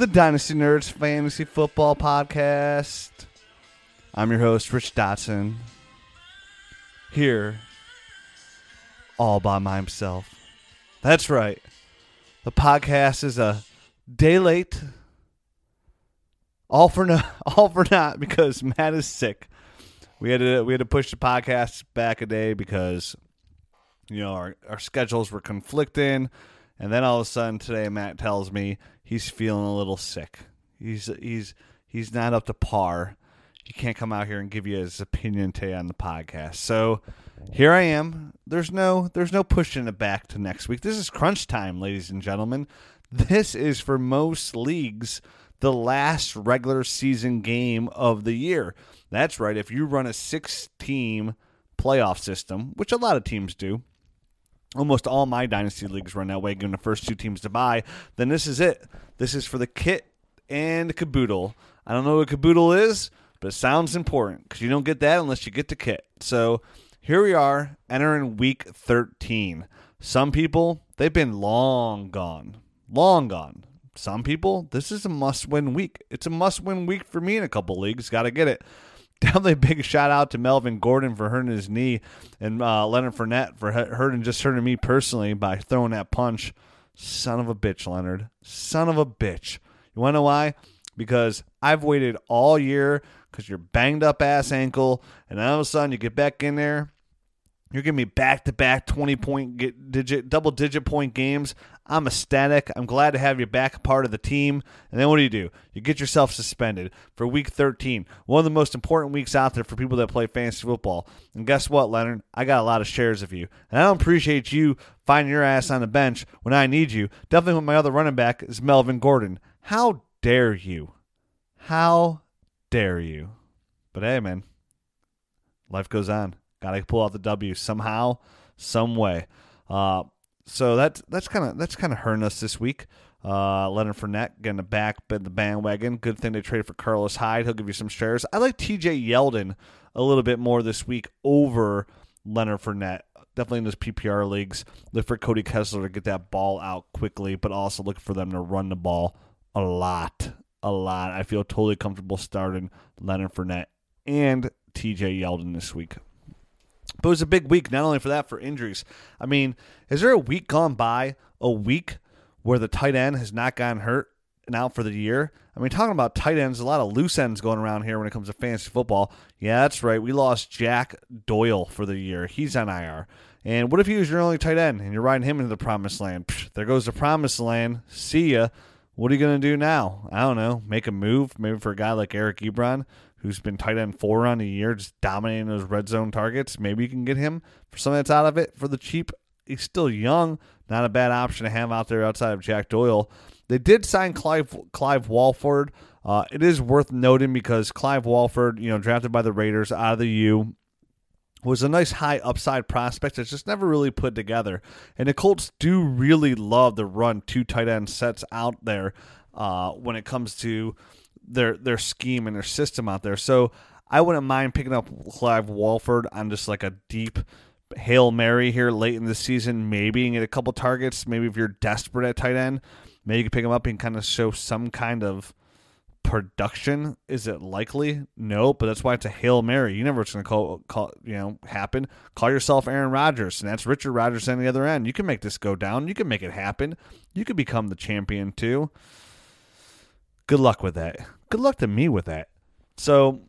The Dynasty Nerds Fantasy Football Podcast. I'm your host, Rich Dotson. Here, all by myself. That's right. The podcast is a day late. All for no, all for not because Matt is sick. We had to we had to push the podcast back a day because you know our, our schedules were conflicting and then all of a sudden today matt tells me he's feeling a little sick. He's he's he's not up to par. He can't come out here and give you his opinion today on the podcast. So here i am. There's no there's no pushing it back to next week. This is crunch time ladies and gentlemen. This is for most leagues the last regular season game of the year. That's right. If you run a six team playoff system which a lot of teams do almost all my dynasty leagues run that way, giving the first two teams to buy, then this is it. This is for the kit and the caboodle. I don't know what caboodle is, but it sounds important because you don't get that unless you get the kit. So here we are entering week 13. Some people, they've been long gone. Long gone. Some people, this is a must win week. It's a must win week for me in a couple leagues. Got to get it definitely a big shout out to Melvin Gordon for hurting his knee and uh, Leonard Fournette for hurting just hurting me personally by throwing that punch. Son of a bitch, Leonard. Son of a bitch. You want to know why? Because I've waited all year because you're banged up ass ankle, and all of a sudden you get back in there you're giving me back to back 20 point digit, double digit point games. I'm ecstatic. I'm glad to have you back part of the team. And then what do you do? You get yourself suspended for week 13, one of the most important weeks out there for people that play fantasy football. And guess what, Leonard? I got a lot of shares of you. And I don't appreciate you finding your ass on the bench when I need you. Definitely when my other running back is Melvin Gordon. How dare you? How dare you? But hey, man, life goes on. Got to pull out the W somehow, some way. Uh, so that's that's kind of that's kind of hurting us this week. Uh, Leonard Fournette getting back bid the bandwagon. Good thing they traded for Carlos Hyde. He'll give you some shares. I like T.J. Yeldon a little bit more this week over Leonard Fournette. Definitely in those PPR leagues. Look for Cody Kessler to get that ball out quickly, but also look for them to run the ball a lot, a lot. I feel totally comfortable starting Leonard Fournette and T.J. Yeldon this week. But it was a big week, not only for that, for injuries. I mean, is there a week gone by, a week where the tight end has not gotten hurt and out for the year? I mean, talking about tight ends, a lot of loose ends going around here when it comes to fantasy football. Yeah, that's right. We lost Jack Doyle for the year. He's on IR. And what if he was your only tight end and you're riding him into the promised land? Psh, there goes the promised land. See ya. What are you going to do now? I don't know. Make a move, maybe for a guy like Eric Ebron, who's been tight end four on a year, just dominating those red zone targets. Maybe you can get him for something that's out of it for the cheap. He's still young, not a bad option to have out there outside of Jack Doyle. They did sign Clive Clive Walford. Uh, it is worth noting because Clive Walford, you know, drafted by the Raiders out of the U, was a nice high upside prospect that's just never really put together. And the Colts do really love to run two tight end sets out there uh, when it comes to their their scheme and their system out there. So I wouldn't mind picking up Clive Walford on just like a deep hail mary here late in the season. Maybe and get a couple targets. Maybe if you're desperate at tight end, maybe you can pick him up and kind of show some kind of production. Is it likely? No, but that's why it's a hail mary. You never what's going to call call you know happen. Call yourself Aaron Rodgers, and that's Richard Rodgers on the other end. You can make this go down. You can make it happen. You could become the champion too. Good luck with that good luck to me with that. So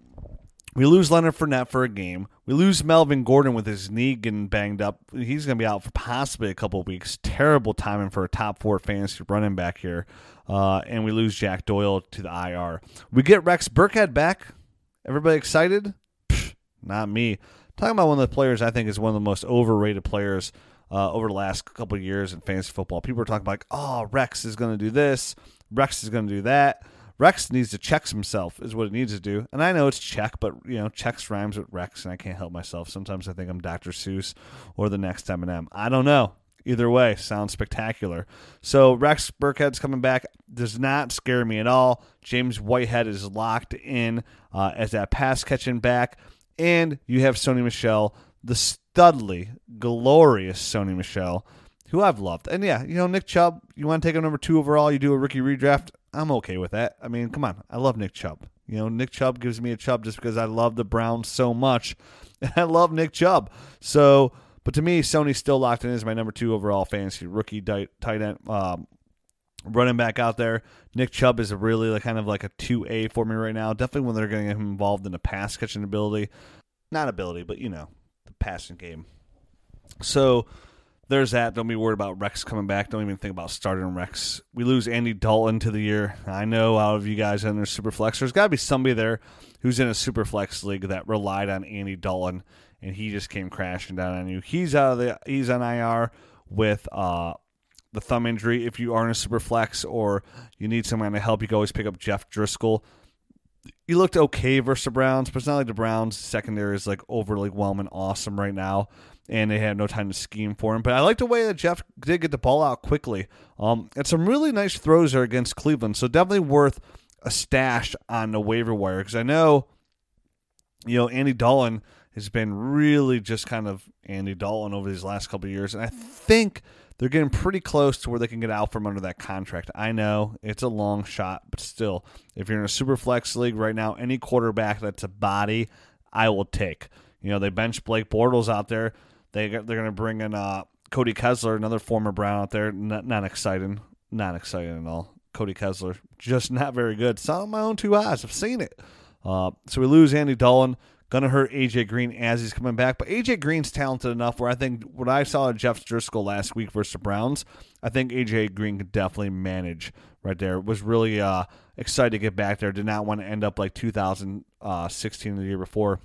we lose Leonard Fournette for a game. We lose Melvin Gordon with his knee getting banged up. He's going to be out for possibly a couple weeks. Terrible timing for a top four fantasy running back here. Uh, and we lose Jack Doyle to the IR. We get Rex Burkhead back. Everybody excited? Not me. talking about one of the players I think is one of the most overrated players uh, over the last couple of years in fantasy football. People are talking about like, oh, Rex is going to do this, Rex is going to do that. Rex needs to check himself, is what it needs to do. And I know it's check, but you know, checks rhymes with Rex, and I can't help myself. Sometimes I think I'm Dr. Seuss or the next Eminem. I don't know. Either way, sounds spectacular. So Rex Burkhead's coming back does not scare me at all. James Whitehead is locked in uh, as that pass catching back, and you have Sony Michel, the studly, glorious Sony Michel, who I've loved. And yeah, you know Nick Chubb, you want to take him number two overall, you do a rookie redraft. I'm okay with that. I mean, come on, I love Nick Chubb. You know, Nick Chubb gives me a Chubb just because I love the Browns so much, and I love Nick Chubb. So but to me, Sony's still locked in as my number two overall fantasy rookie tight end. Um, running back out there. Nick Chubb is really like kind of like a 2A for me right now. Definitely when they're getting him involved in the pass catching ability. Not ability, but you know, the passing game. So there's that. Don't be worried about Rex coming back. Don't even think about starting Rex. We lose Andy Dalton to the year. I know out of you guys in their super flex, there's got to be somebody there who's in a super flex league that relied on Andy Dalton and he just came crashing down on you. He's out of the he's on IR with uh, the thumb injury. If you are in a super flex or you need someone to help, you can always pick up Jeff Driskel. He looked okay versus the Browns, but it's not like the Browns secondary is like overly awesome right now, and they had no time to scheme for him. But I like the way that Jeff did get the ball out quickly. Um, and some really nice throws there against Cleveland, so definitely worth a stash on the waiver wire because I know, you know, Andy Dalton – has been really just kind of Andy Dalton over these last couple years, and I think they're getting pretty close to where they can get out from under that contract. I know it's a long shot, but still, if you're in a super flex league right now, any quarterback that's a body, I will take. You know, they bench Blake Bortles out there. They they're going to bring in uh, Cody Kessler, another former Brown out there. Not, not exciting, not exciting at all. Cody Kessler, just not very good. Saw it my own two eyes. I've seen it. Uh, so we lose Andy Dalton. Gonna hurt AJ Green as he's coming back, but AJ Green's talented enough where I think what I saw at Jeff Driskel last week versus the Browns, I think AJ Green could definitely manage right there. Was really uh, excited to get back there. Did not want to end up like 2016 the year before,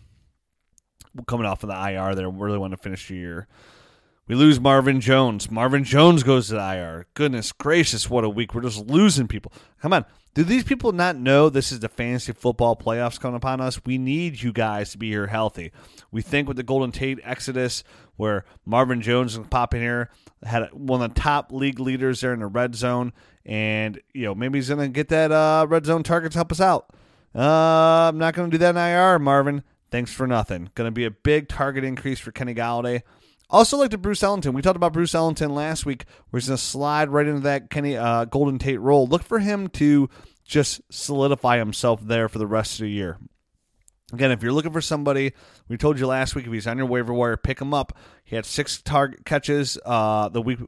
coming off of the IR there. Really want to finish the year. We lose Marvin Jones. Marvin Jones goes to the IR. Goodness gracious, what a week. We're just losing people. Come on. Do these people not know this is the fantasy football playoffs coming upon us? We need you guys to be here healthy. We think with the Golden Tate exodus, where Marvin Jones is popping here, had one of the top league leaders there in the red zone, and you know maybe he's gonna get that uh, red zone target to help us out. Uh, I'm not gonna do that in IR, Marvin. Thanks for nothing. Gonna be a big target increase for Kenny Golladay. Also, like to Bruce Ellington. We talked about Bruce Ellington last week, where he's going to slide right into that Kenny uh, Golden Tate role. Look for him to just solidify himself there for the rest of the year. Again, if you're looking for somebody, we told you last week if he's on your waiver wire, pick him up. He had six target catches uh, the week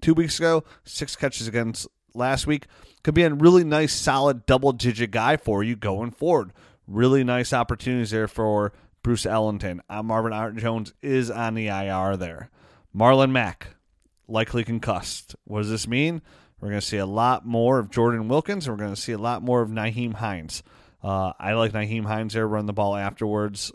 two weeks ago, six catches against last week. Could be a really nice, solid double digit guy for you going forward. Really nice opportunities there for Bruce Ellington. Uh, Marvin Art Jones is on the IR there. Marlon Mack, likely concussed. What does this mean? We're going to see a lot more of Jordan Wilkins, and we're going to see a lot more of Nyheim Hines. Uh, I like Nyheim Hines there, run the ball afterwards.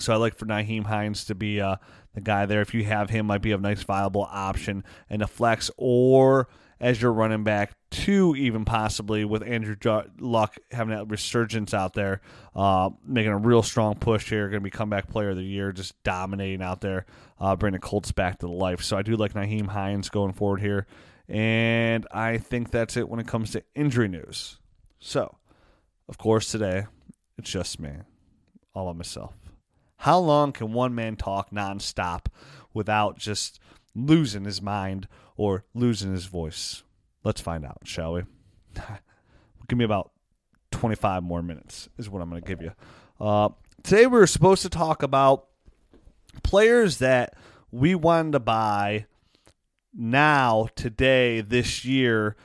So I like for Nyheim Hines to be uh, the guy there. If you have him, might be a nice viable option in a flex or as your running back, two even possibly with Andrew Luck having that resurgence out there, uh, making a real strong push here. Going to be comeback player of the year, just dominating out there, uh, bringing the Colts back to life. So I do like Nyheim Hines going forward here. And I think that's it when it comes to injury news. So, of course, today it's just me, all by myself. How long can one man talk nonstop without just losing his mind or losing his voice? Let's find out, shall we? give me about 25 more minutes, is what I'm going to give you. Uh, today, we were supposed to talk about players that we wanted to buy now, today, this year,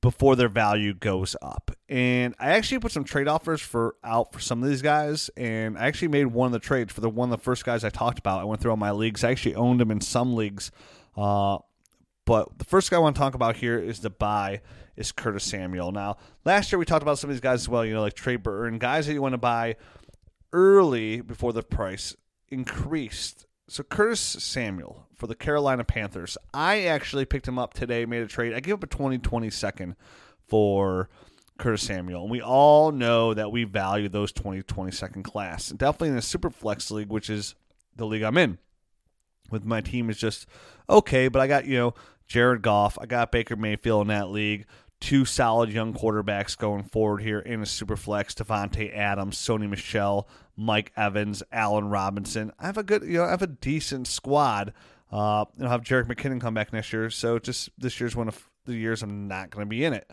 before their value goes up. And I actually put some trade offers for out for some of these guys, and I actually made one of the trades for the one of the first guys I talked about. I went through all my leagues. I actually owned him in some leagues. Uh, but the first guy I want to talk about here is the buy is Curtis Samuel. Now, last year we talked about some of these guys as well, you know, like Trey Burton, guys that you want to buy early before the price increased. So Curtis Samuel for the Carolina Panthers. I actually picked him up today, made a trade. I gave up a 2020 second for Curtis Samuel. And we all know that we value those 2020 second class. Definitely in the super flex league, which is the league I'm in. With my team is just okay, but I got, you know, Jared Goff, I got Baker Mayfield in that league two solid young quarterbacks going forward here in a super flex. Davante Adams, Sony Michel, Mike Evans, Allen Robinson. I have a good, you know, I have a decent squad. Uh, I'll have Jerick McKinnon come back next year. So just this year's one of the years I'm not going to be in it.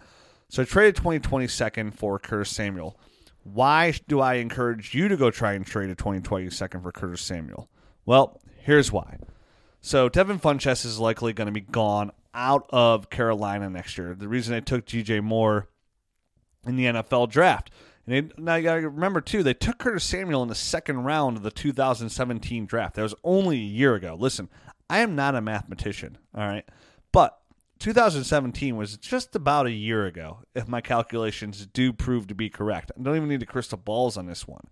So I traded 2020 second for Curtis Samuel. Why do I encourage you to go try and trade a 2020 second for Curtis Samuel? Well, here's why. So Devin Funchess is likely going to be gone out of Carolina next year. The reason they took DJ Moore in the NFL draft. And they, now you got to remember, too, they took Curtis Samuel in the second round of the 2017 draft. That was only a year ago. Listen, I am not a mathematician, all right? But 2017 was just about a year ago, if my calculations do prove to be correct. I don't even need the crystal balls on this one.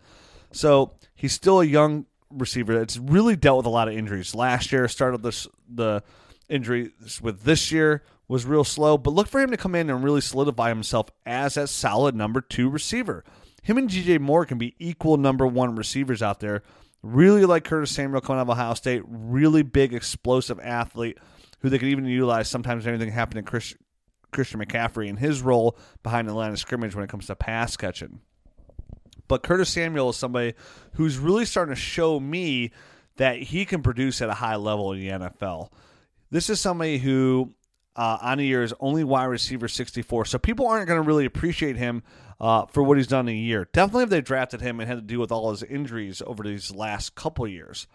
So he's still a young receiver that's really dealt with a lot of injuries. Last year started this the injuries with this year was real slow, but look for him to come in and really solidify himself as a solid number two receiver. Him and DJ Moore can be equal number one receivers out there. Really like Curtis Samuel coming out of Ohio State, really big, explosive athlete who they could even utilize sometimes anything happening to Chris, Christian McCaffrey in his role behind the line of scrimmage when it comes to pass catching. But Curtis Samuel is somebody who's really starting to show me that he can produce at a high level in the NFL. This is somebody who uh, on a year is only wide receiver 64. So people aren't going to really appreciate him uh, for what he's done in a year. Definitely if they drafted him and had to deal with all his injuries over these last couple years.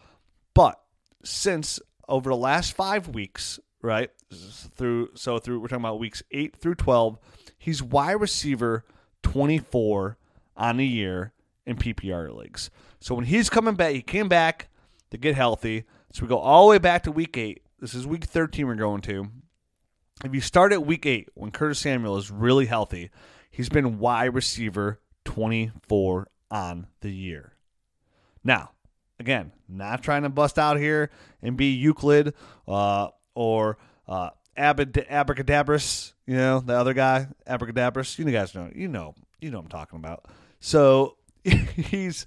But since over the last five weeks, right, through so through we're talking about weeks eight through 12, he's wide receiver 24 on the year in PPR leagues. So when he's coming back, he came back to get healthy. So we go all the way back to week eight. This is week 13 we're going to. If you start at week eight, when Curtis Samuel is really healthy, he's been wide receiver 24 on the year. Now, again, not trying to bust out here and be Euclid uh, or uh, Abad- Abracadabras, you know, the other guy, Abracadabras. You guys know, you know, you know I'm talking about. So he's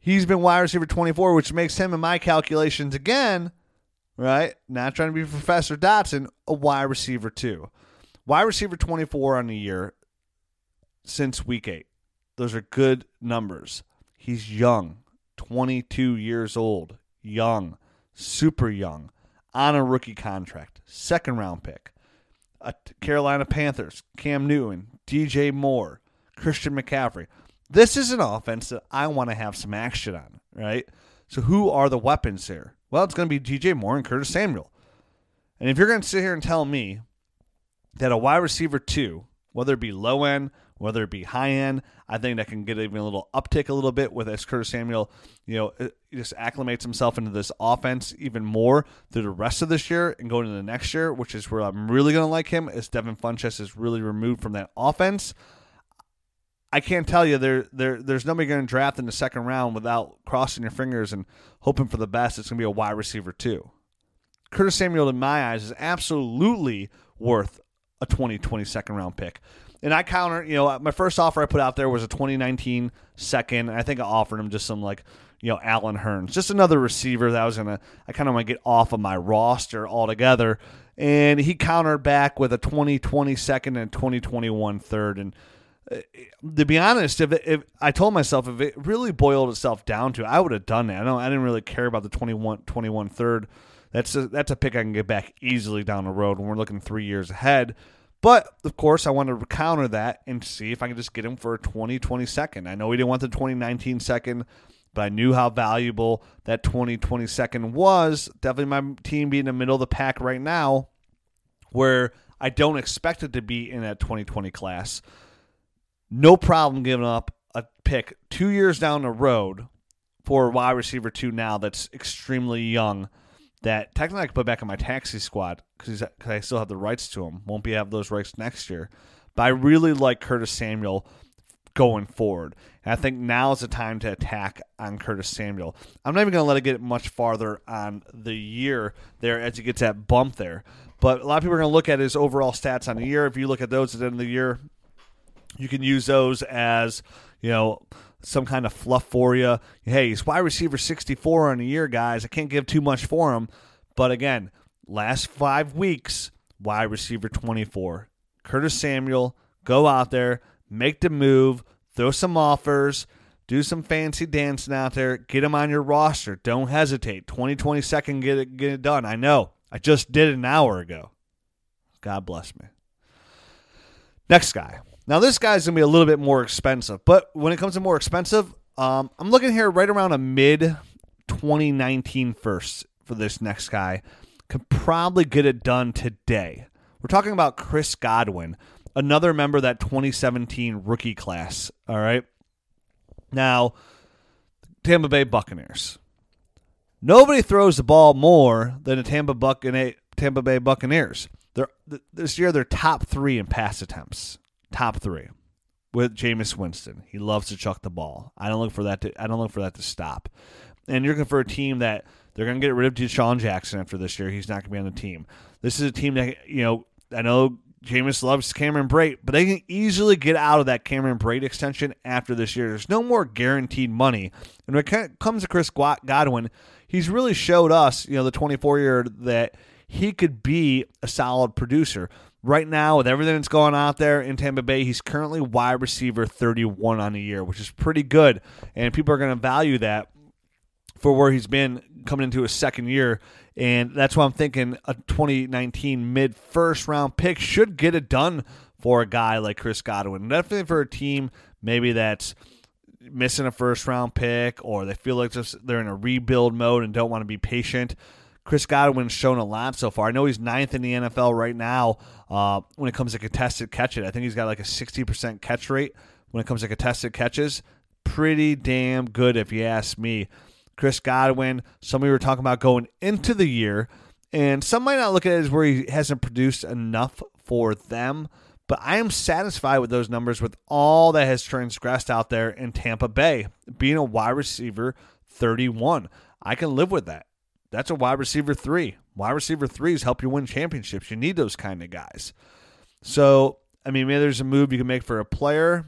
he's been wide receiver 24, which makes him, in my calculations, again, right? Not trying to be Professor Dotson, a wide receiver too. Wide receiver 24 on the year since week eight. Those are good numbers. He's young, 22 years old, young, super young, on a rookie contract, second round pick. A Carolina Panthers, Cam Newton, DJ Moore, Christian McCaffrey. This is an offense that I want to have some action on, right? So who are the weapons here? Well, it's going to be DJ Moore and Curtis Samuel. And if you're going to sit here and tell me that a wide receiver two, whether it be low end, whether it be high end, I think that can get even a little uptick a little bit with as Curtis Samuel, you know, uh, just acclimates himself into this offense even more through the rest of this year and going into the next year, which is where I'm really going to like him, as Devin Funchess is really removed from that offense. I can't tell you there there there's nobody going to draft in the second round without crossing your fingers and hoping for the best. It's going to be a wide receiver too. Curtis Samuel, in my eyes, is absolutely worth a 2020 second round pick. And I counter, you know, my first offer I put out there was a 2019 second. I think I offered him just some like, you know, Allen Hurns, just another receiver that I was gonna, I kind of want to get off of my roster altogether. And he countered back with a 2020 second and 2021 third. And to be honest, if, if I told myself if it really boiled itself down to, I would have done that. I don't. I didn't really care about the 21, 21 third. That's a, that's a pick I can get back easily down the road when we're looking three years ahead. But of course, I wanted to counter that and see if I can just get him for a 2020 second. I know we didn't want the 2019 second, but I knew how valuable that 2020 second was. Definitely my team being in the middle of the pack right now, where I don't expect it to be in that 2020 class no problem giving up a pick two years down the road for a wide receiver two now that's extremely young. That technically I could put back in my taxi squad because I still have the rights to him. Won't be have those rights next year. But I really like Curtis Samuel going forward. And I think now is the time to attack on Curtis Samuel. I'm not even going to let it get much farther on the year there as he gets that bump there. But a lot of people are going to look at his overall stats on the year. If you look at those at the end of the year, you can use those as, you know, some kind of fluff for you. Hey, he's wide receiver 64 on a year, guys. I can't give too much for him. But again, last five weeks, wide receiver 24. Curtis Samuel, go out there, make the move, throw some offers, do some fancy dancing out there, get him on your roster. Don't hesitate. 2020 second, get it, get it done. I know. I just did it an hour ago. God bless me. Next guy. Now, this guy's going to be a little bit more expensive, but when it comes to more expensive, um, I'm looking here right around a mid 2019 first for this next guy. Could probably get it done today. We're talking about Chris Godwin, another member that 2017 rookie class. All right. Now, Tampa Bay Buccaneers. Nobody throws the ball more than the Tampa, Tampa Bay Buccaneers. They're, this year, they're top three in pass attempts. Top three with Jameis Winston. He loves to chuck the ball. I don't look for that. To, I don't look for that to stop. And you're looking for a team that they're going to get rid of DeSean Jackson after this year. He's not going to be on the team. This is a team that you know. I know Jameis loves Cameron Brate, but they can easily get out of that Cameron Brate extension after this year. There's no more guaranteed money. And when it comes to Chris Godwin, he's really showed us, you know, the 24 year that he could be a solid producer. Right now, with everything that's going out there in Tampa Bay, he's currently wide receiver 31 on the year, which is pretty good. And people are going to value that for where he's been coming into his second year. And that's why I'm thinking a 2019 mid first round pick should get it done for a guy like Chris Godwin. Definitely for a team maybe that's missing a first round pick or they feel like they're in a rebuild mode and don't want to be patient. Chris Godwin's shown a lot so far. I know he's ninth in the NFL right now uh, when it comes to contested catches. I think he's got like a 60% catch rate when it comes to contested catches. Pretty damn good, if you ask me. Chris Godwin, some of you were talking about going into the year, and some might not look at it as where he hasn't produced enough for them. But I am satisfied with those numbers with all that has transgressed out there in Tampa Bay. Being a wide receiver 31, I can live with that. That's a wide receiver three. Wide receiver threes help you win championships. You need those kind of guys. So, I mean, maybe there's a move you can make for a player.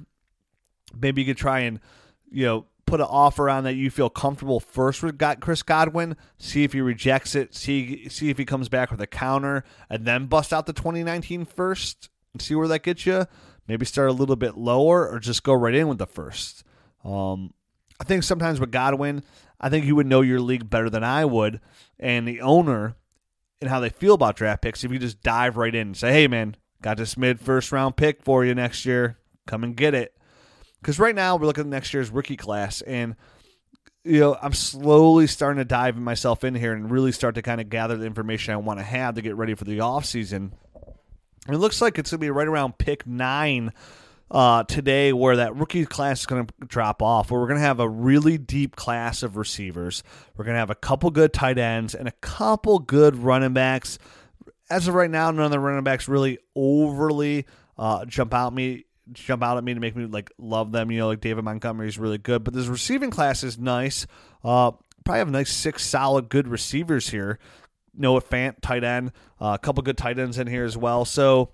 Maybe you could try and, you know, put an offer on that you feel comfortable first with got Chris Godwin, see if he rejects it, see see if he comes back with a counter, and then bust out the 2019 first and see where that gets you. Maybe start a little bit lower or just go right in with the first. Um, I think sometimes with Godwin, I think you would know your league better than I would, and the owner and how they feel about draft picks. If you just dive right in and say, "Hey, man, got this mid first round pick for you next year, come and get it." Because right now we're looking at next year's rookie class, and you know I'm slowly starting to dive myself in here and really start to kind of gather the information I want to have to get ready for the off season. it looks like it's going to be right around pick nine uh, today where that rookie class is going to drop off, where we're going to have a really deep class of receivers. We're going to have a couple good tight ends and a couple good running backs. As of right now, none of the running backs really overly uh, jump out me jump out at me to make me like love them. You know, like David Montgomery is really good, but this receiving class is nice. Uh, probably have a nice six solid good receivers here. Noah Fant, tight end, uh, a couple good tight ends in here as well. So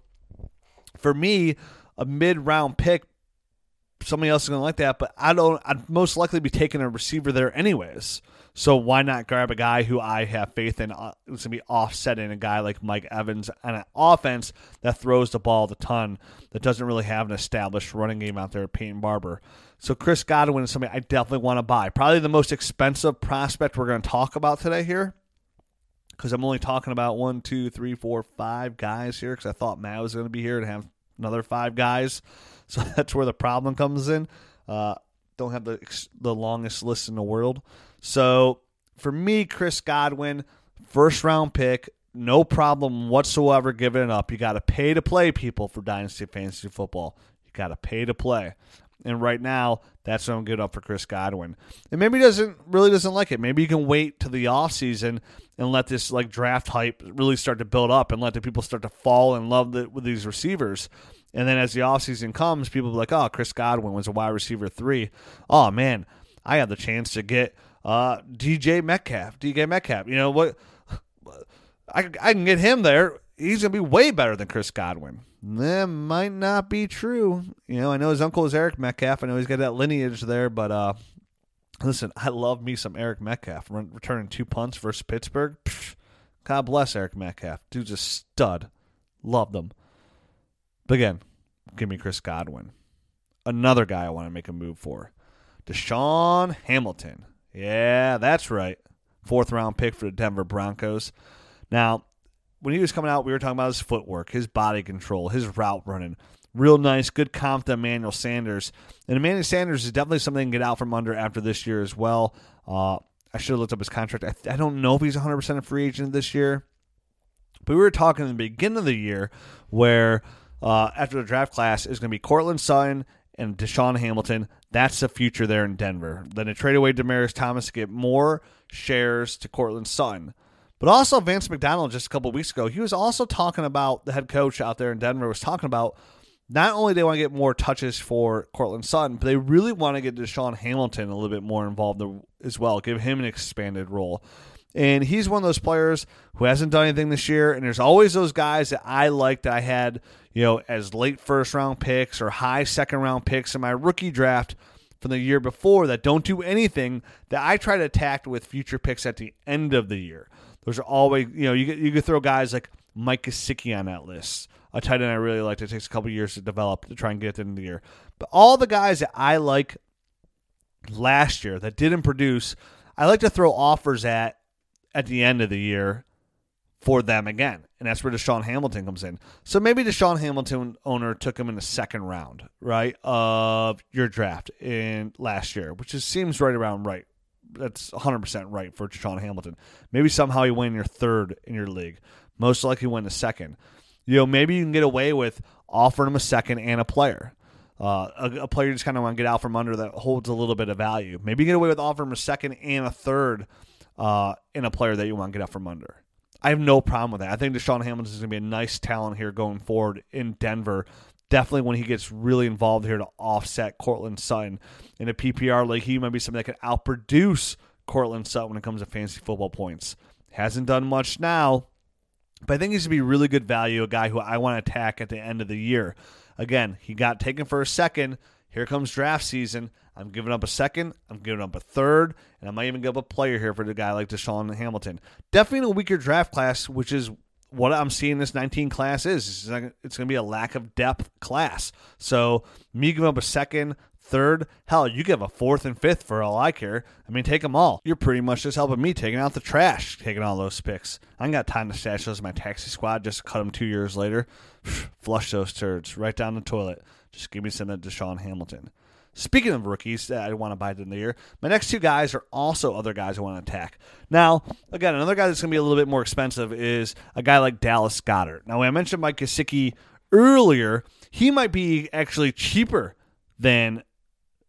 for me, a mid round pick, somebody else is going to like that, but I don't. I'd most likely be taking a receiver there anyways. So why not grab a guy who I have faith in? Uh, it's going to be offsetting a guy like Mike Evans and an offense that throws the ball a ton that doesn't really have an established running game out there at Peyton Barber. So Chris Godwin is somebody I definitely want to buy. Probably the most expensive prospect we're going to talk about today here. Because I'm only talking about one, two, three, four, five guys here. Because I thought Matt was going to be here to have another five guys. So that's where the problem comes in. Uh, don't have the the longest list in the world. So for me, Chris Godwin, first round pick, no problem whatsoever giving it up. You got to pay to play people for Dynasty Fantasy Football. You got to pay to play. And right now, that's I'm giving up for Chris Godwin. And maybe he doesn't really doesn't like it. Maybe you can wait to the off season and let this like draft hype really start to build up and let the people start to fall in love the, with these receivers. And then as the offseason comes, people be like, oh, Chris Godwin was a wide receiver three. Oh, man, I had the chance to get uh, DJ Metcalf. DJ Metcalf. You know what? I, I can get him there. He's going to be way better than Chris Godwin. That might not be true. You know, I know his uncle is Eric Metcalf. I know he's got that lineage there, but uh, listen, I love me some Eric Metcalf returning two punts versus Pittsburgh. Psh, God bless Eric Metcalf. Dude's a stud. Love them. But again, give me Chris Godwin. Another guy I want to make a move for. DaeSean Hamilton. Yeah, that's right. Fourth round pick for the Denver Broncos. Now, when he was coming out, we were talking about his footwork, his body control, his route running. Real nice, good comp to Emmanuel Sanders. And Emmanuel Sanders is definitely something to get out from under after this year as well. Uh, I should have looked up his contract. I, I don't know if he's 100% a free agent this year. But we were talking in the beginning of the year where uh, after the draft class is going to be Courtland Sutton and DaeSean Hamilton. That's the future there in Denver. Then they trade away Demaryius Thomas to get more shares to Courtland Sutton. But also Vance McDonald just a couple weeks ago, he was also talking about the head coach out there in Denver was talking about not only they want to get more touches for Courtland Sutton, but they really want to get DaeSean Hamilton a little bit more involved as well, give him an expanded role. And he's one of those players who hasn't done anything this year. And there's always those guys that I like that I had, you know, as late first round picks or high second round picks in my rookie draft from the year before that don't do anything that I try to attack with future picks at the end of the year. Those are always, you know, you you could throw guys like Mike Gesicki on that list, a tight end I really like. It takes a couple years to develop to try and get at the end of the year. But all the guys that I like last year that didn't produce, I like to throw offers at at the end of the year for them again. And that's where DaeSean Hamilton comes in. So maybe DaeSean Hamilton owner took him in the second round, right, of your draft in last year, which just seems right around right. That's 100% right for DaeSean Hamilton. Maybe somehow he win your third in your league. Most likely win the second. You know, maybe you can get away with offering him a second and a player. Uh, a, a, player you just kind of want to get out from under that holds a little bit of value. Maybe you get away with offering him a second and a third uh, in a player that you want to get out from under. I have no problem with that. I think DaeSean Hamilton is going to be a nice talent here going forward in Denver. Definitely when he gets really involved here to offset Courtland Sutton in a PPR league, he might be something that could outproduce Courtland Sutton when it comes to fantasy football points. Hasn't done much now, but I think he's going to be really good value, a guy who I want to attack at the end of the year. Again, he got taken for a second. Here comes draft season. I'm giving up a second. I'm giving up a third, and I might even give up a player here for the guy like DaeSean Hamilton. Definitely a weaker draft class, which is what I'm seeing this 19 class is. It's, going to be a lack of depth class. So me giving up a second, third, hell, you give a fourth and fifth for all I care. I mean, take them all. You're pretty much just helping me taking out the trash, taking all those picks. I ain't got time to stash those in my taxi squad just cut them two years later. Flush those turds right down the toilet. Just give me some of DaeSean Hamilton. Speaking of rookies that I want to buy in the year, my next two guys are also other guys I want to attack. Now, again, another guy that's going to be a little bit more expensive is a guy like Dallas Goedert. Now, when I mentioned Mike Gesicki earlier, he might be actually cheaper than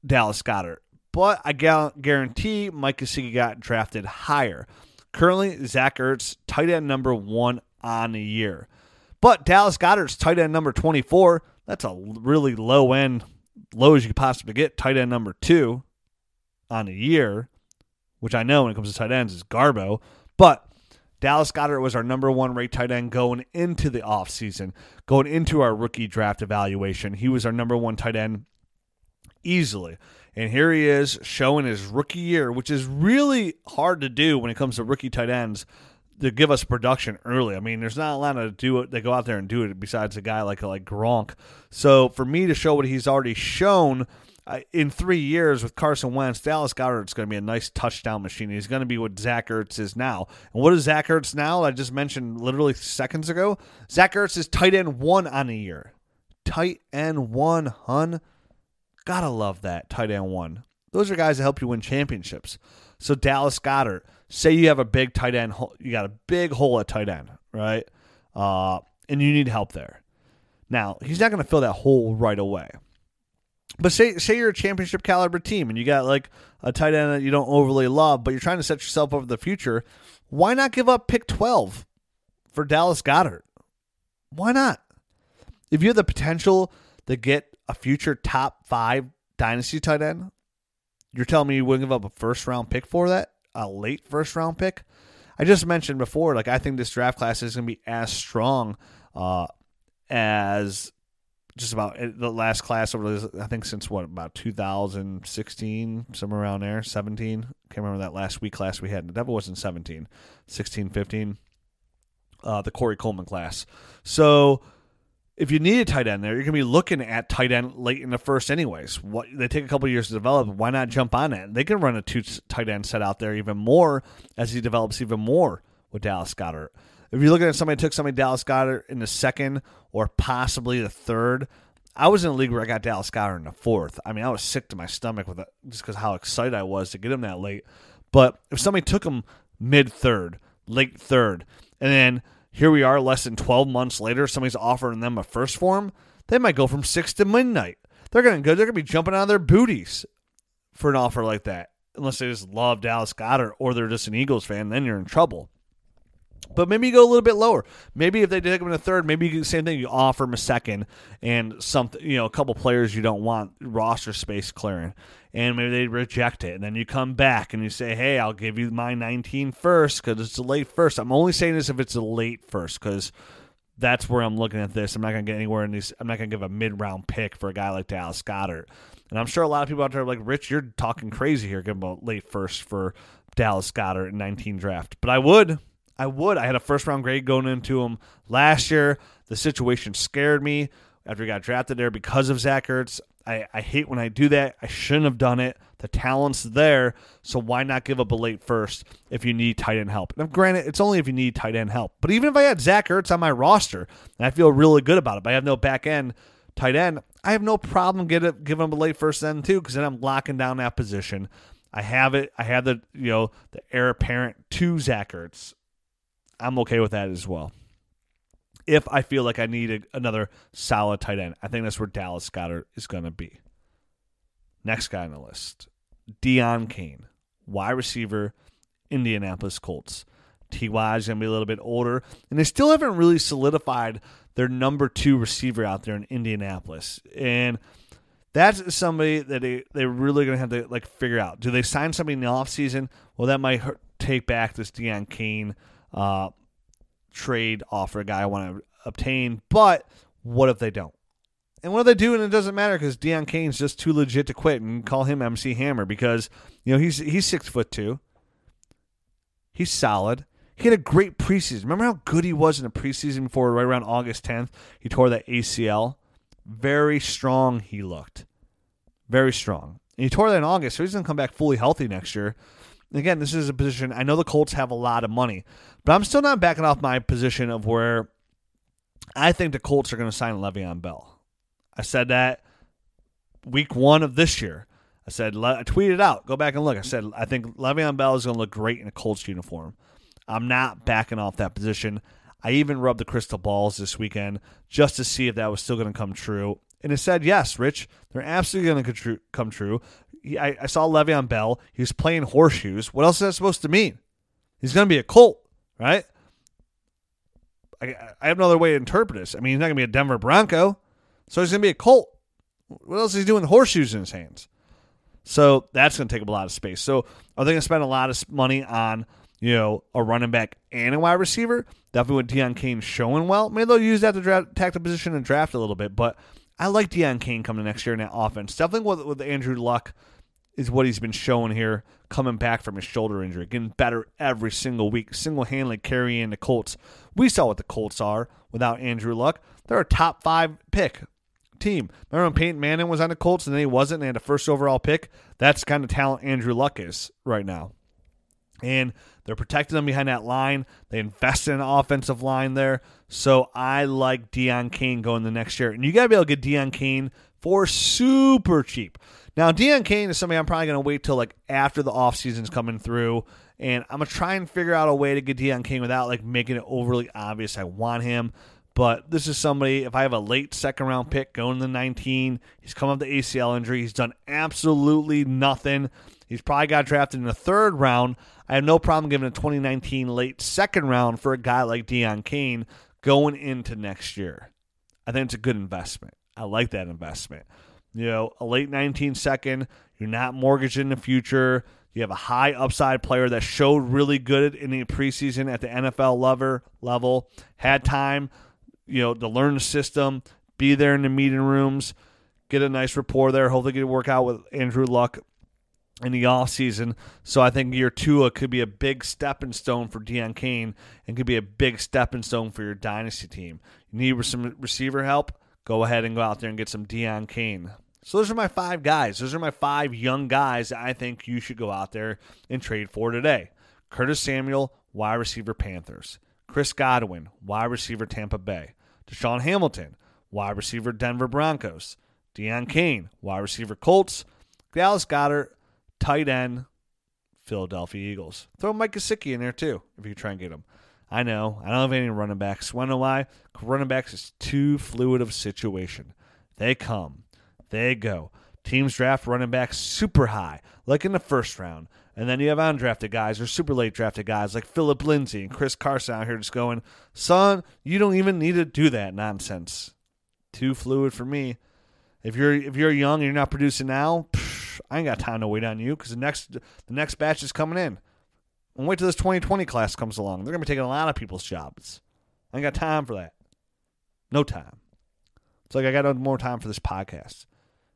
Dallas Goedert, but I guarantee Mike Gesicki got drafted higher. Currently, Zach Ertz, tight end number one on the year. But Dallas Goedert's tight end number 24. That's a really low end low as you could possibly get, tight end number two on a year, which I know when it comes to tight ends is Garbo. But Dallas Goedert was our number one rate tight end going into the offseason, going into our rookie draft evaluation. He was our number one tight end easily. And here he is showing his rookie year, which is really hard to do when it comes to rookie tight ends to give us production early. I mean, there's not a lot to do it. They go out there and do it besides a guy like like Gronk. So for me to show what he's already shown uh, in three years with Carson Wentz, Dallas Goedert's going to be a nice touchdown machine. He's going to be what Zach Ertz is now. And what is Zach Ertz now? I just mentioned literally seconds ago. Zach Ertz is tight end one on a year. Tight end one, hun. Gotta love that tight end one. Those are guys that help you win championships. So Dallas Goedert say you have a big tight end, you got a big hole at tight end, right? Uh, and you need help there. Now he's not going to fill that hole right away. But say say you're a championship caliber team and you got like a tight end that you don't overly love, but you're trying to set yourself up for the future. Why not give up pick 12 for Dallas Goedert? Why not? if you have the potential to get a future top five dynasty tight end, you're telling me you wouldn't give up a first round pick for that? A late first round pick? I just mentioned before, like I think this draft class is going to be as strong uh, as just about the last class over the, I think since what about 2016 somewhere around there 17 can't remember that last week class we had. The devil wasn't 17 16 15 uh, the Corey Coleman class. So if you need a tight end there you're going to be looking at tight end late in the first anyways what they take a couple years to develop why not jump on it they can run a two tight end set out there even more as he develops even more with Dallas Goedert if you're looking at somebody took somebody Dallas Goedert in the second or possibly the third, I was in a league where I got Dallas Goedert in the fourth. I mean, I was sick to my stomach with it just because how excited I was to get him that late. But if somebody took him mid third, late third, and then here we are less than 12 months later, somebody's offering them a first form, they might go from six to midnight. They're gonna go. They're gonna be jumping out of their booties for an offer like that, unless they just love Dallas Goedert or they're just an Eagles fan. Then you're in trouble. But maybe you go a little bit lower. Maybe if they take him in a third, maybe you do the same thing. You offer him a second and something, you know, a couple players you don't want roster space clearing, and maybe they reject it. And then you come back and you say, "Hey, I'll give you my 19 first because it's a late first. I'm only saying this if it's a late first because that's where I'm looking at this. I'm not going to get anywhere in these. I'm not going to give a mid round pick for a guy like Dallas Goedert. And I'm sure a lot of people out there are like, Rich, you're talking crazy here, giving a late first for Dallas Goedert in 19 draft. But I would. I would. I had a first round grade going into him last year. The situation scared me after he got drafted there because of Zach Ertz. I, I hate when I do that. I shouldn't have done it. The talent's there, so why not give up a late first if you need tight end help? Now, granted, it's only if you need tight end help. But even if I had Zach Ertz on my roster, and I feel really good about it, but I have no back end tight end, I have no problem get it, giving him a late first then too, because then I'm locking down that position. I have it. I have the you know the heir apparent to Zach Ertz I'm okay with that as well. If I feel like I need a, another solid tight end, I think that's where Dallas Goedert is going to be. Next guy on the list, Deon Cain, wide receiver, Indianapolis Colts. Ty is going to be a little bit older, and they still haven't really solidified their number two receiver out there in Indianapolis. And that's somebody that they, they're really going to have to like figure out. Do they sign somebody in the offseason? Well, that might hurt, take back this Deon Cain uh, trade offer a guy I want to obtain. But what if they don't? And what do they do and it doesn't matter because Deon Cain's just too legit to quit and call him MC Hammer because you know he's he's six foot two. He's solid. He had a great preseason. Remember how good he was in the preseason before right around August 10th? He tore that ACL. Very strong he looked. Very strong. And he tore that in August, so he's going to come back fully healthy next year. Again, this is a position I know the Colts have a lot of money, but I'm still not backing off my position of where I think the Colts are going to sign Le'Veon Bell. I said that week one of this year. I said I tweeted out. Go back and look. I said I think Le'Veon Bell is going to look great in a Colts uniform. I'm not backing off that position. I even rubbed the crystal balls this weekend just to see if that was still going to come true. And it said, yes, Rich, they're absolutely going to come true. I, I saw Le'Veon Bell. He was playing horseshoes. What else is that supposed to mean? He's going to be a Colt, right? I, I have no other way to interpret this. I mean, he's not going to be a Denver Bronco, so he's going to be a Colt. What else is he doing with horseshoes in his hands? So that's going to take up a lot of space. So are they going to spend a lot of money on you know a running back and a wide receiver? Definitely with Deon Cain showing well. Maybe they'll use that to draft, attack the position and draft a little bit. But I like Deon Cain coming next year in that offense. Definitely with, with Andrew Luck is what he's been showing here, coming back from his shoulder injury, getting better every single week, single handedly carrying the Colts. We saw what the Colts are without Andrew Luck. They're a top five pick team. Remember when Peyton Manning was on the Colts and then he wasn't and they had a first overall pick? That's kind of talent Andrew Luck is right now. And they're protecting them behind that line. They invested in an offensive line there. So I like Deon Cain going the next year. And you got to be able to get Deon Cain for super cheap. Now, Deon Cain is somebody I'm probably going to wait till like after the offseason's coming through. And I'm going to try and figure out a way to get Deon Cain without like making it overly obvious I want him. But this is somebody, if I have a late second round pick going to the 19, he's come up the ACL injury. He's done absolutely nothing. He's probably got drafted in the third round. I have no problem giving a 2019 late second round for a guy like Deon Cain going into next year. I think it's a good investment. I like that investment. You know, a late 19 second, you're not mortgaged in the future. You have a high upside player that showed really good in the preseason at the NFL lover level, had time, you know, to learn the system, be there in the meeting rooms, get a nice rapport there. Hopefully, get to work out with Andrew Luck in the off season. So I think year two could be a big stepping stone for Deon Cain and could be a big stepping stone for your dynasty team. You need some receiver help? Go ahead and go out there and get some Deon Cain. So those are my five guys. Those are my five young guys that I think you should go out there and trade for today. Curtis Samuel, wide receiver Panthers. Chris Godwin, wide receiver Tampa Bay. DaeSean Hamilton, wide receiver Denver Broncos. Deon Cain, wide receiver Colts. Dallas Goedert, tight end Philadelphia Eagles. Throw Mike Gesicki in there too if you try and get him. I know. I don't have any running backs. Want to know why? Running backs is too fluid of a situation. They come they go. Teams draft running backs super high, like in the first round. And then you have undrafted guys or super late drafted guys like Phillip Lindsay and Chris Carson out here just going, son, you don't even need to do that nonsense. Too fluid for me. If you're if you're young and you're not producing now, psh, I ain't got time to wait on you because the next the next batch is coming in. And wait till this 2020 class comes along. They're gonna be taking a lot of people's jobs. I ain't got time for that. No time. It's like I got no more time for this podcast.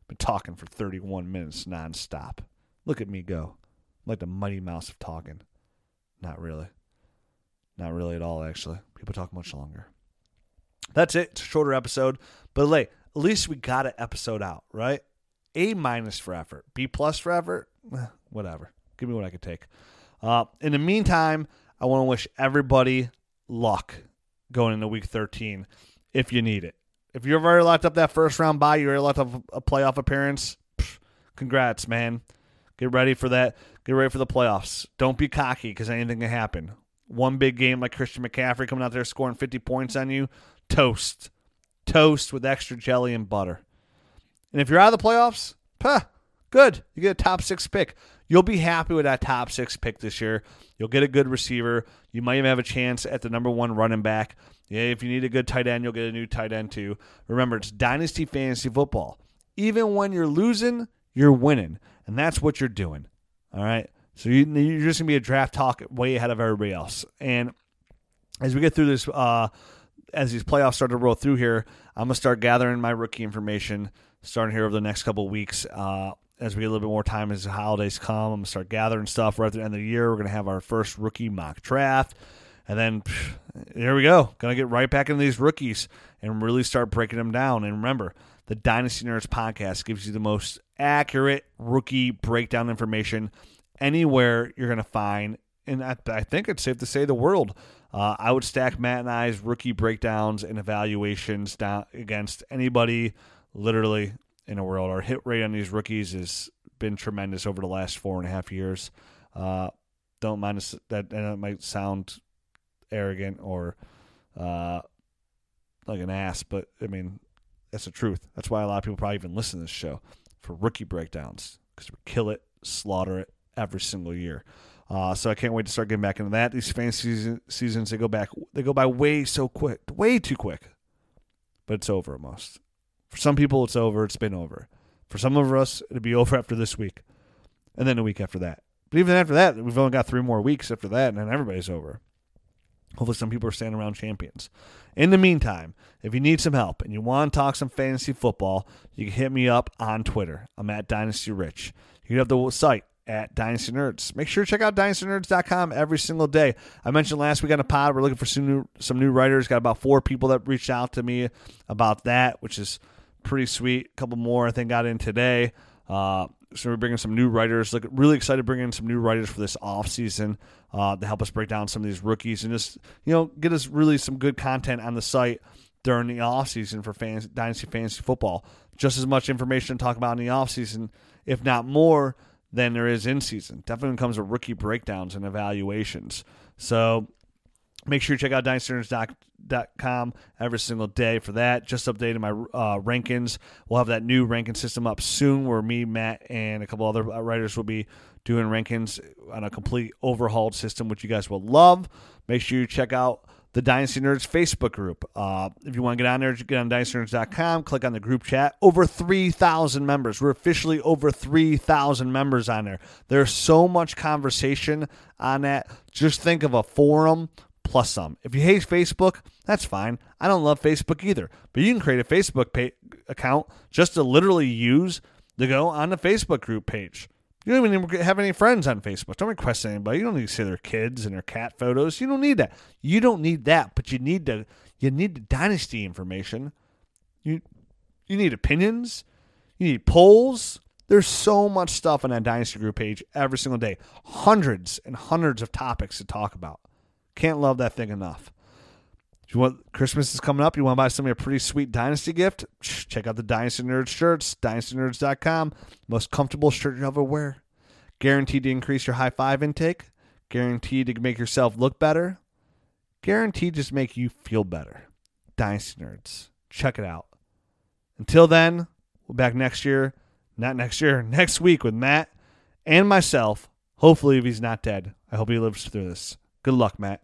Been talking for 31 minutes nonstop. Look at me go. I'm like the Mighty Mouse of talking. Not really. Not really at all, actually. People talk much longer. That's it. It's a shorter episode. But like, at least we got an episode out, right? A minus for effort. B plus for effort. Eh, whatever. Give me what I could take. Uh, in the meantime, I want to wish everybody luck going into week 13 if you need it. If you've already locked up that first round bye, you already locked up a playoff appearance. Congrats, man. Get ready for that. Get ready for the playoffs. Don't be cocky because anything can happen. One big game like Christian McCaffrey coming out there scoring 50 points on you, toast. Toast with extra jelly and butter. And if you're out of the playoffs, puh, good. You get a top six pick. You'll be happy with that top six pick this year. You'll get a good receiver. You might even have a chance at the number one running back. Yeah, if you need a good tight end, you'll get a new tight end too. Remember, it's dynasty fantasy football. Even when you're losing, you're winning, and that's what you're doing. All right. So you, are just gonna be a draft talk way ahead of everybody else. And as we get through this, uh, as these playoffs start to roll through here, I'm gonna start gathering my rookie information starting here over the next couple weeks. Uh, as we get a little bit more time as the holidays come, I'm gonna start gathering stuff right at the end of the year. We're gonna have our first rookie mock draft. And then pff, there we go. Gonna get right back into these rookies and really start breaking them down. And remember, the Dynasty Nerds podcast gives you the most accurate rookie breakdown information anywhere you're gonna find. And I, I think it's safe to say the world. Uh, I would stack Matt and I's rookie breakdowns and evaluations down against anybody literally in the world. Our hit rate on these rookies has been tremendous over the last four and a half years. Uh, don't mind us, that, it might sound arrogant or uh, like an ass, but I mean, that's the truth. That's why a lot of people probably even listen to this show for rookie breakdowns because we kill it, slaughter it every single year. Uh, so I can't wait to start getting back into that. These fantasy season, seasons they go back, they go by way so quick, way too quick. But it's over almost. For some people, it's over. It's been over. For some of us, it'll be over after this week, and then a week after that. But even after that, we've only got three more weeks after that, and then everybody's over. Hopefully, some people are standing around champions. In the meantime, if you need some help and you want to talk some fantasy football, you can hit me up on Twitter. I'm at Dynasty Rich. You have the site at Dynasty Nerds. Make sure to check out dynastynerds.com every single day. I mentioned last week on a pod, we're looking for some new some new writers. Got about four people that reached out to me about that, which is pretty sweet. A couple more I think got in today. Uh, so we're bringing some new writers. Look, really excited to bring in some new writers for this off season uh, to help us break down some of these rookies and just you know get us really some good content on the site during the off season for fans, dynasty fantasy football. Just as much information to talk about in the off season, if not more, than there is in season. Definitely comes with rookie breakdowns and evaluations. So make sure you check out dynastynerds.com every single day for that. Just updating my uh, rankings. We'll have that new ranking system up soon where me, Matt, and a couple other writers will be doing rankings on a complete overhauled system, which you guys will love. Make sure you check out the Dynasty Nerds Facebook group. Uh, if you want to get on there, get on dynastynerds.com, click on the group chat. Over 3,000 members. We're officially over 3,000 members on there. There's so much conversation on that. Just think of a forum plus some. If you hate Facebook, that's fine. I don't love Facebook either. But you can create a Facebook pay- account just to literally use to go on the Facebook group page. You don't even have any friends on Facebook. Don't request anybody. You don't need to see their kids and their cat photos. You don't need that. You don't need that, but you need to you need the dynasty information. You you need opinions. You need polls. There's so much stuff on that dynasty group page every single day. Hundreds and hundreds of topics to talk about. Can't love that thing enough. If you want Christmas is coming up, you want to buy somebody a pretty sweet Dynasty gift? Check out the Dynasty Nerds shirts, dynastynerds.com. Most comfortable shirt you ever wear. Guaranteed to increase your high five intake. Guaranteed to make yourself look better. Guaranteed just make you feel better. Dynasty Nerds. Check it out. Until then, we'll back next year. Not next year, next week with Matt and myself. Hopefully, if he's not dead. I hope he lives through this. Good luck, Matt.